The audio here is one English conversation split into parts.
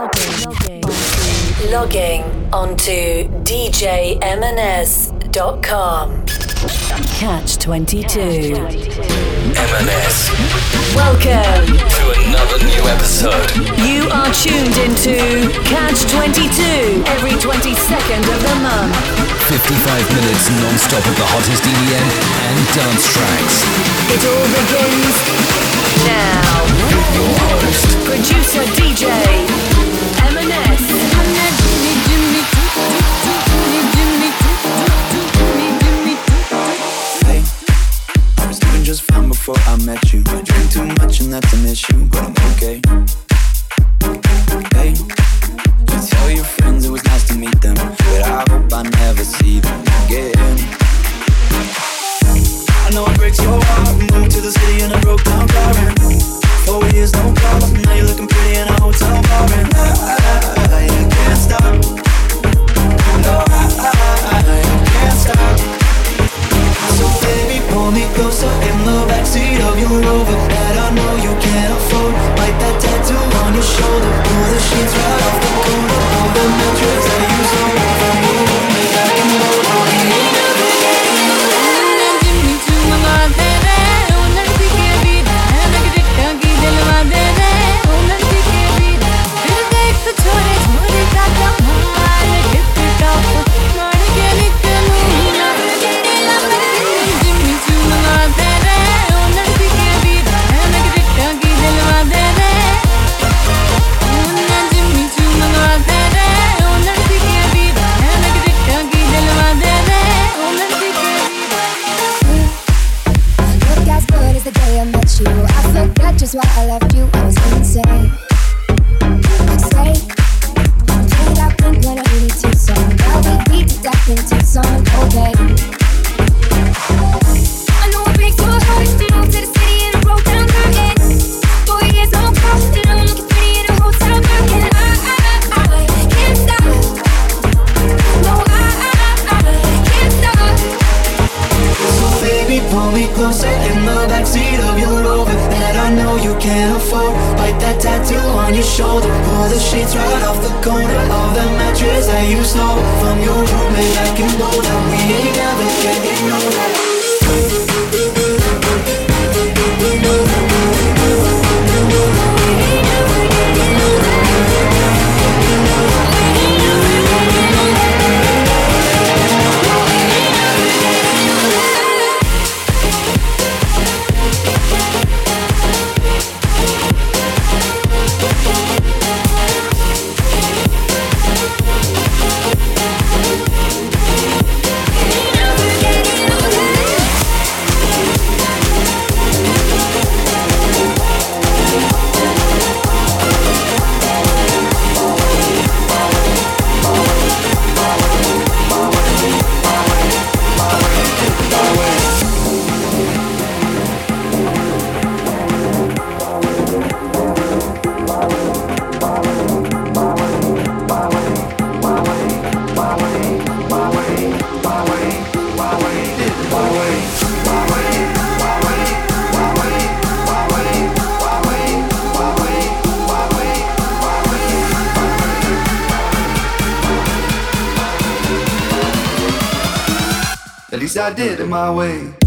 Logging, logging, logging onto DJMNS.com. Catch 22. MNS. Welcome to another new episode. You are tuned into Catch 22 every 22nd of the month. 55 minutes non stop of the hottest EDM and dance tracks. It all begins now. With your host, producer DJ I was doing just fine before I met you. I drink too much and that's an issue, but I'm okay. I did it my way.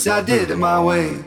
Least I did it my way.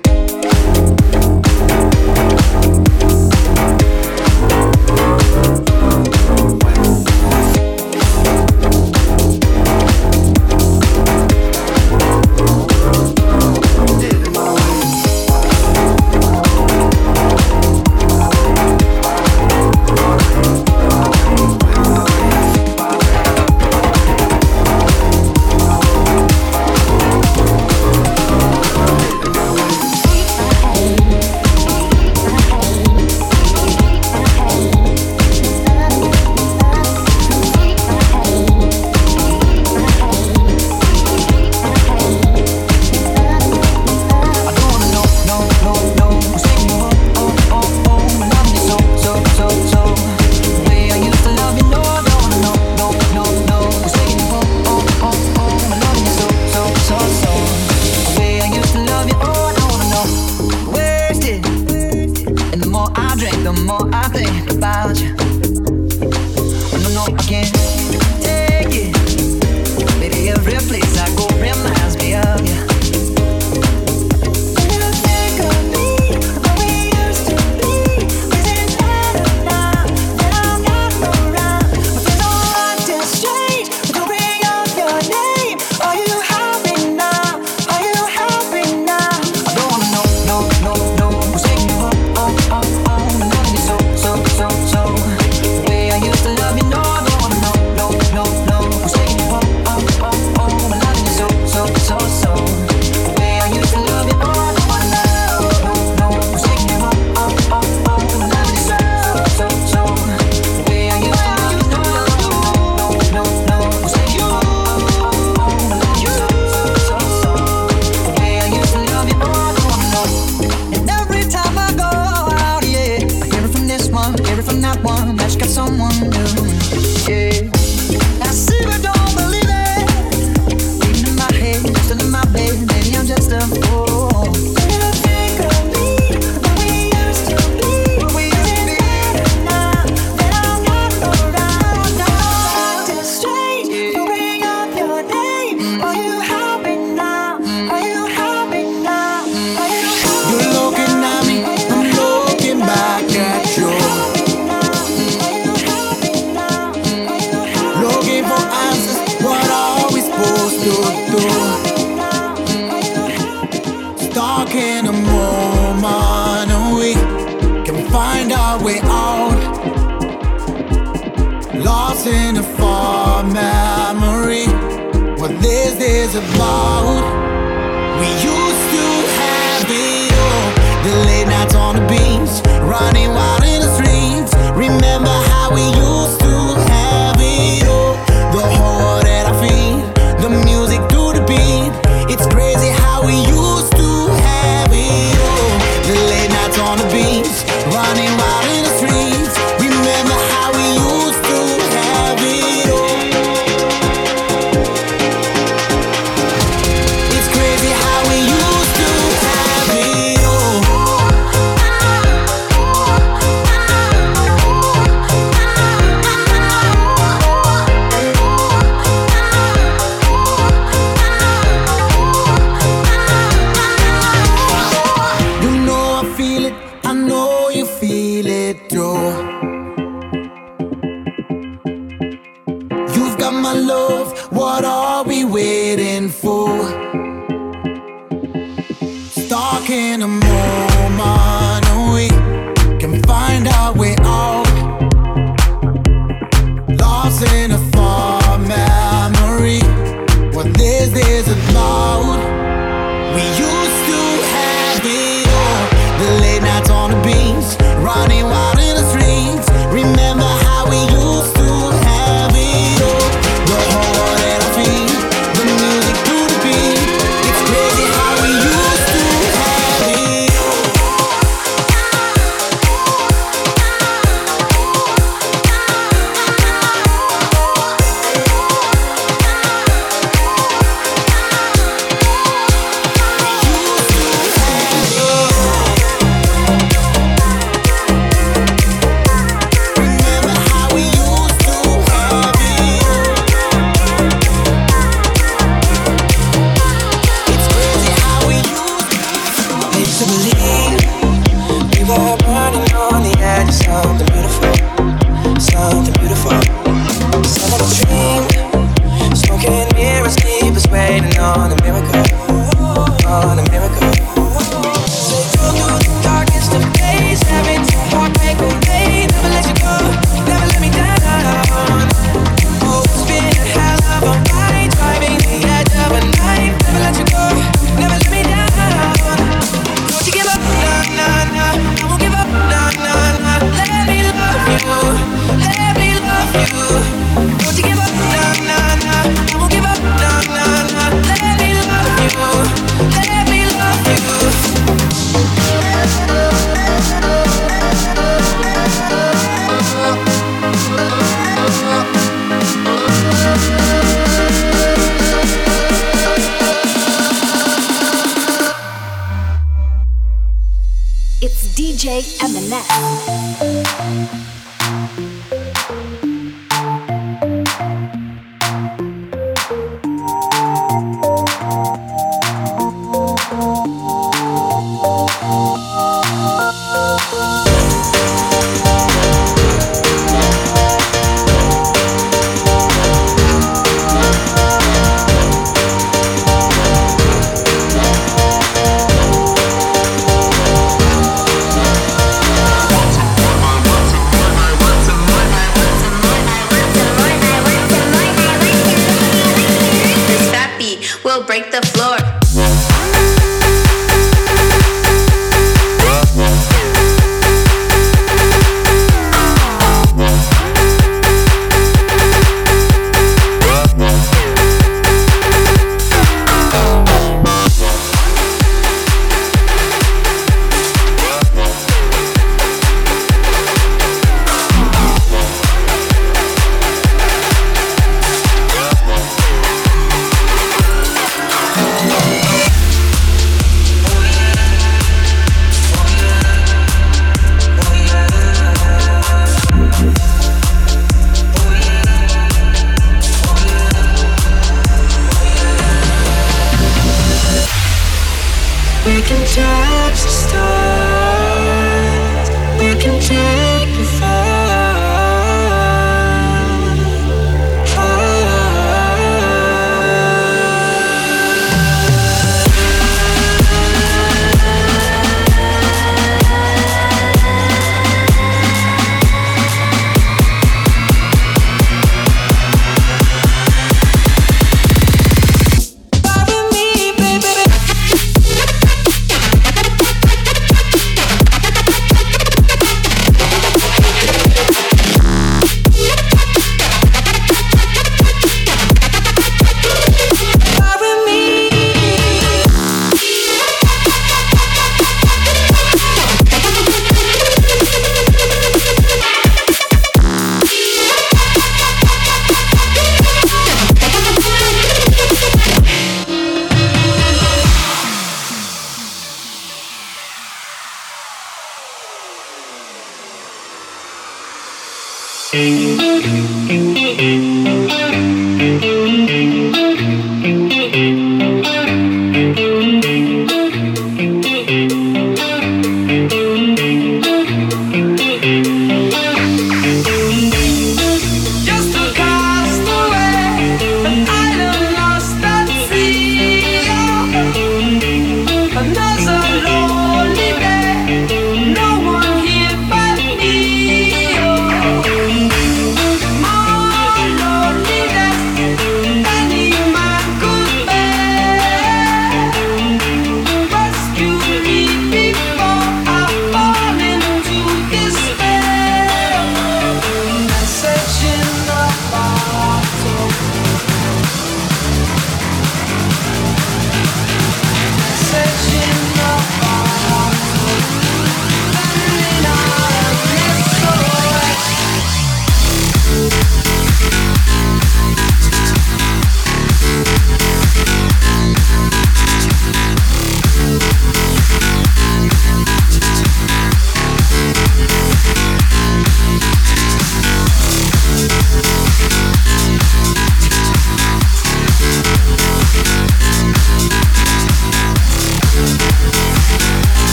Thank you.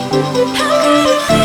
How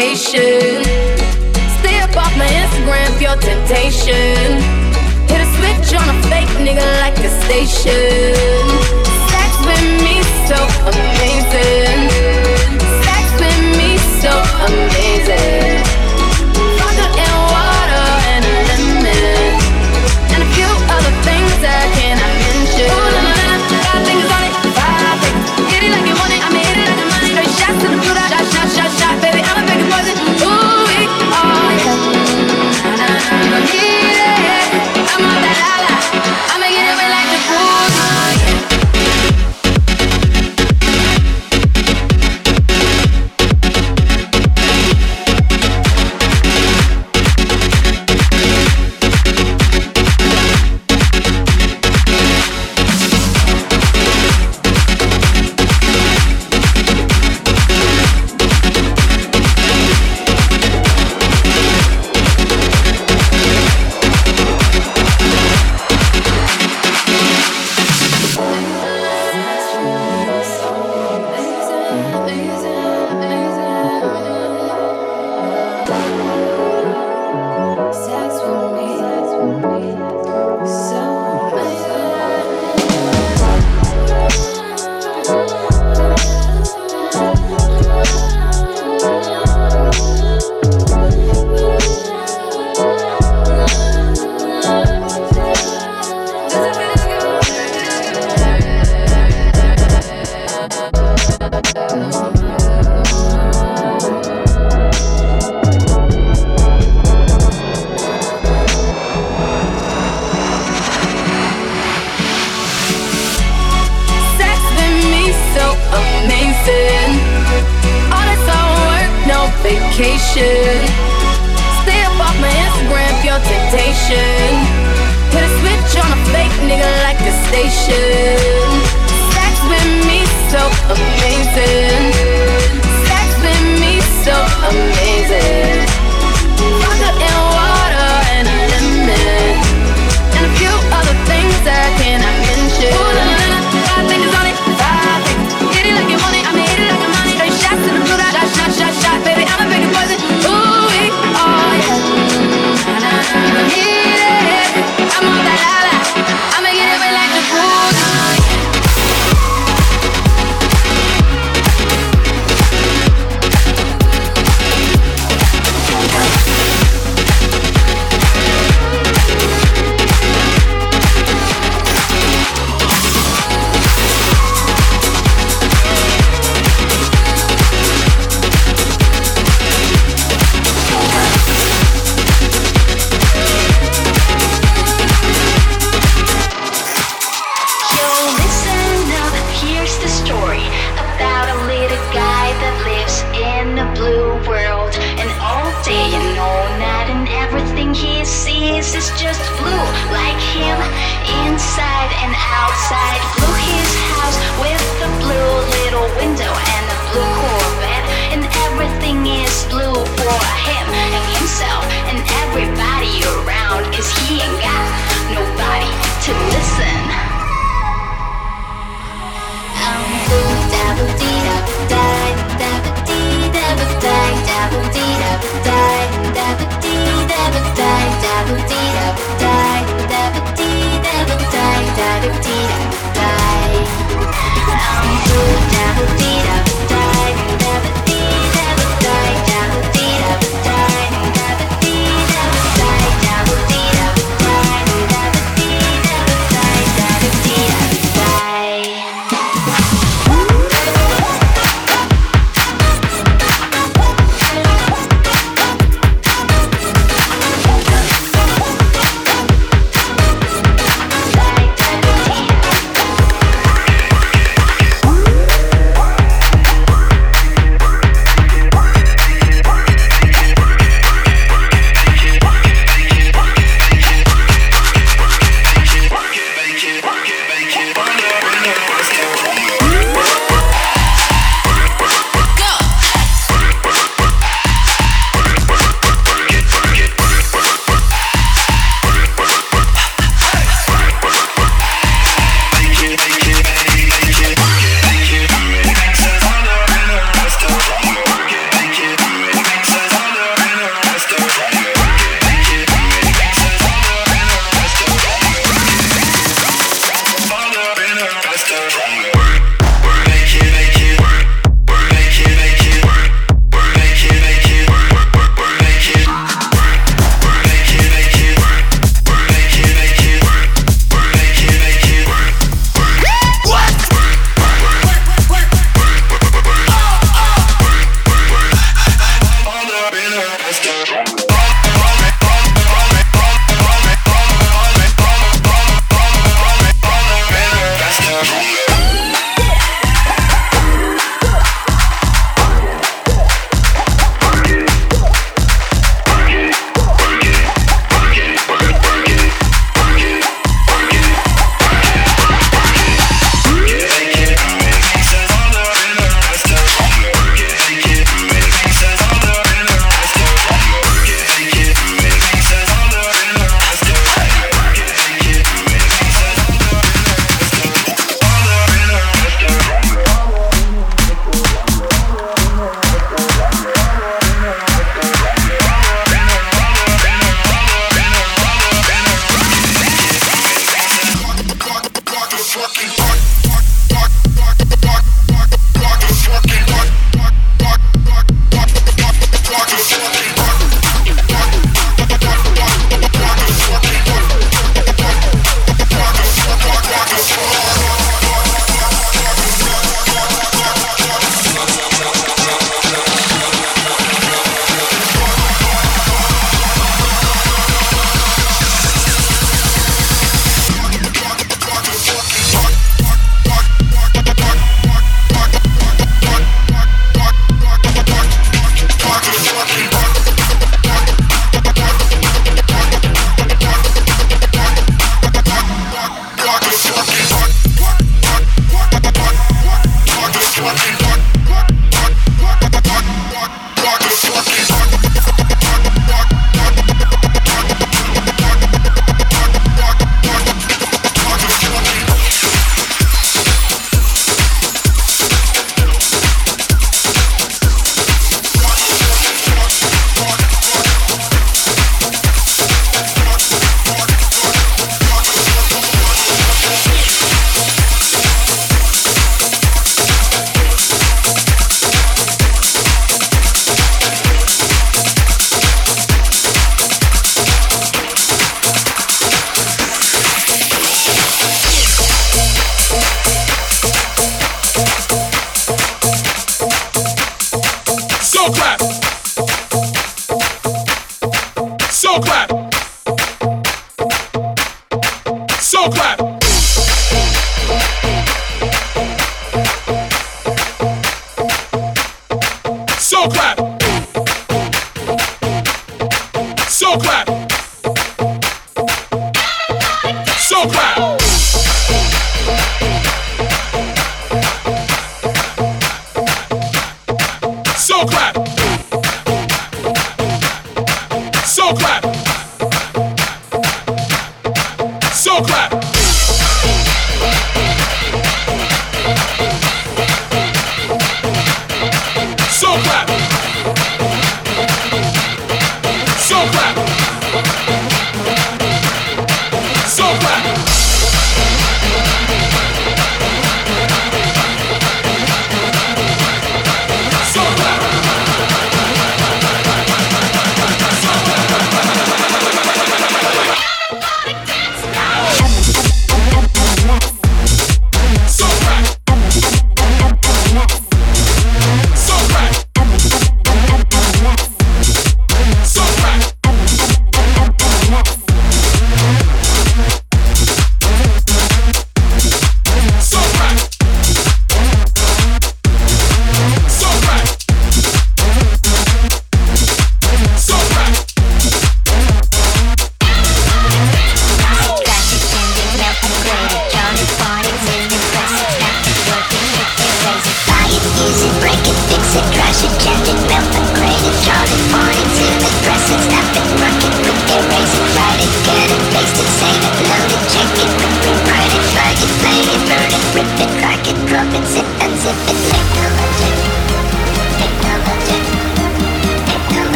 temptation. Stay up off my Instagram, for your temptation. Hit a switch on a fake nigga like a station. Sex with me so amazing. Sex with me so amazing.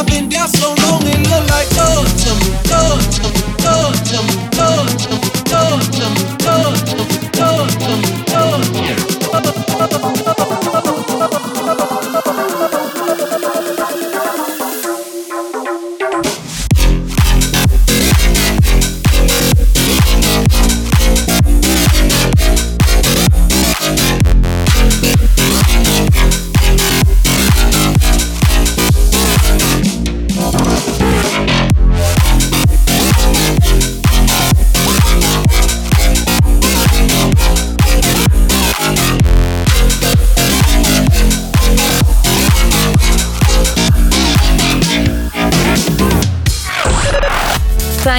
I've been down so long it look like oh, me, oh, love to me, oh, love to me, love to me, love to me, love to me, love to me, love to me.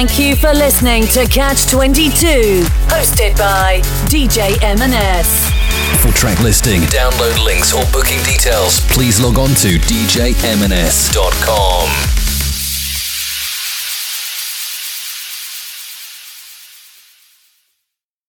Thank you for listening to Catch 22, hosted by DJ M&S. For track listing, download links or booking details, please log on to djmns.com.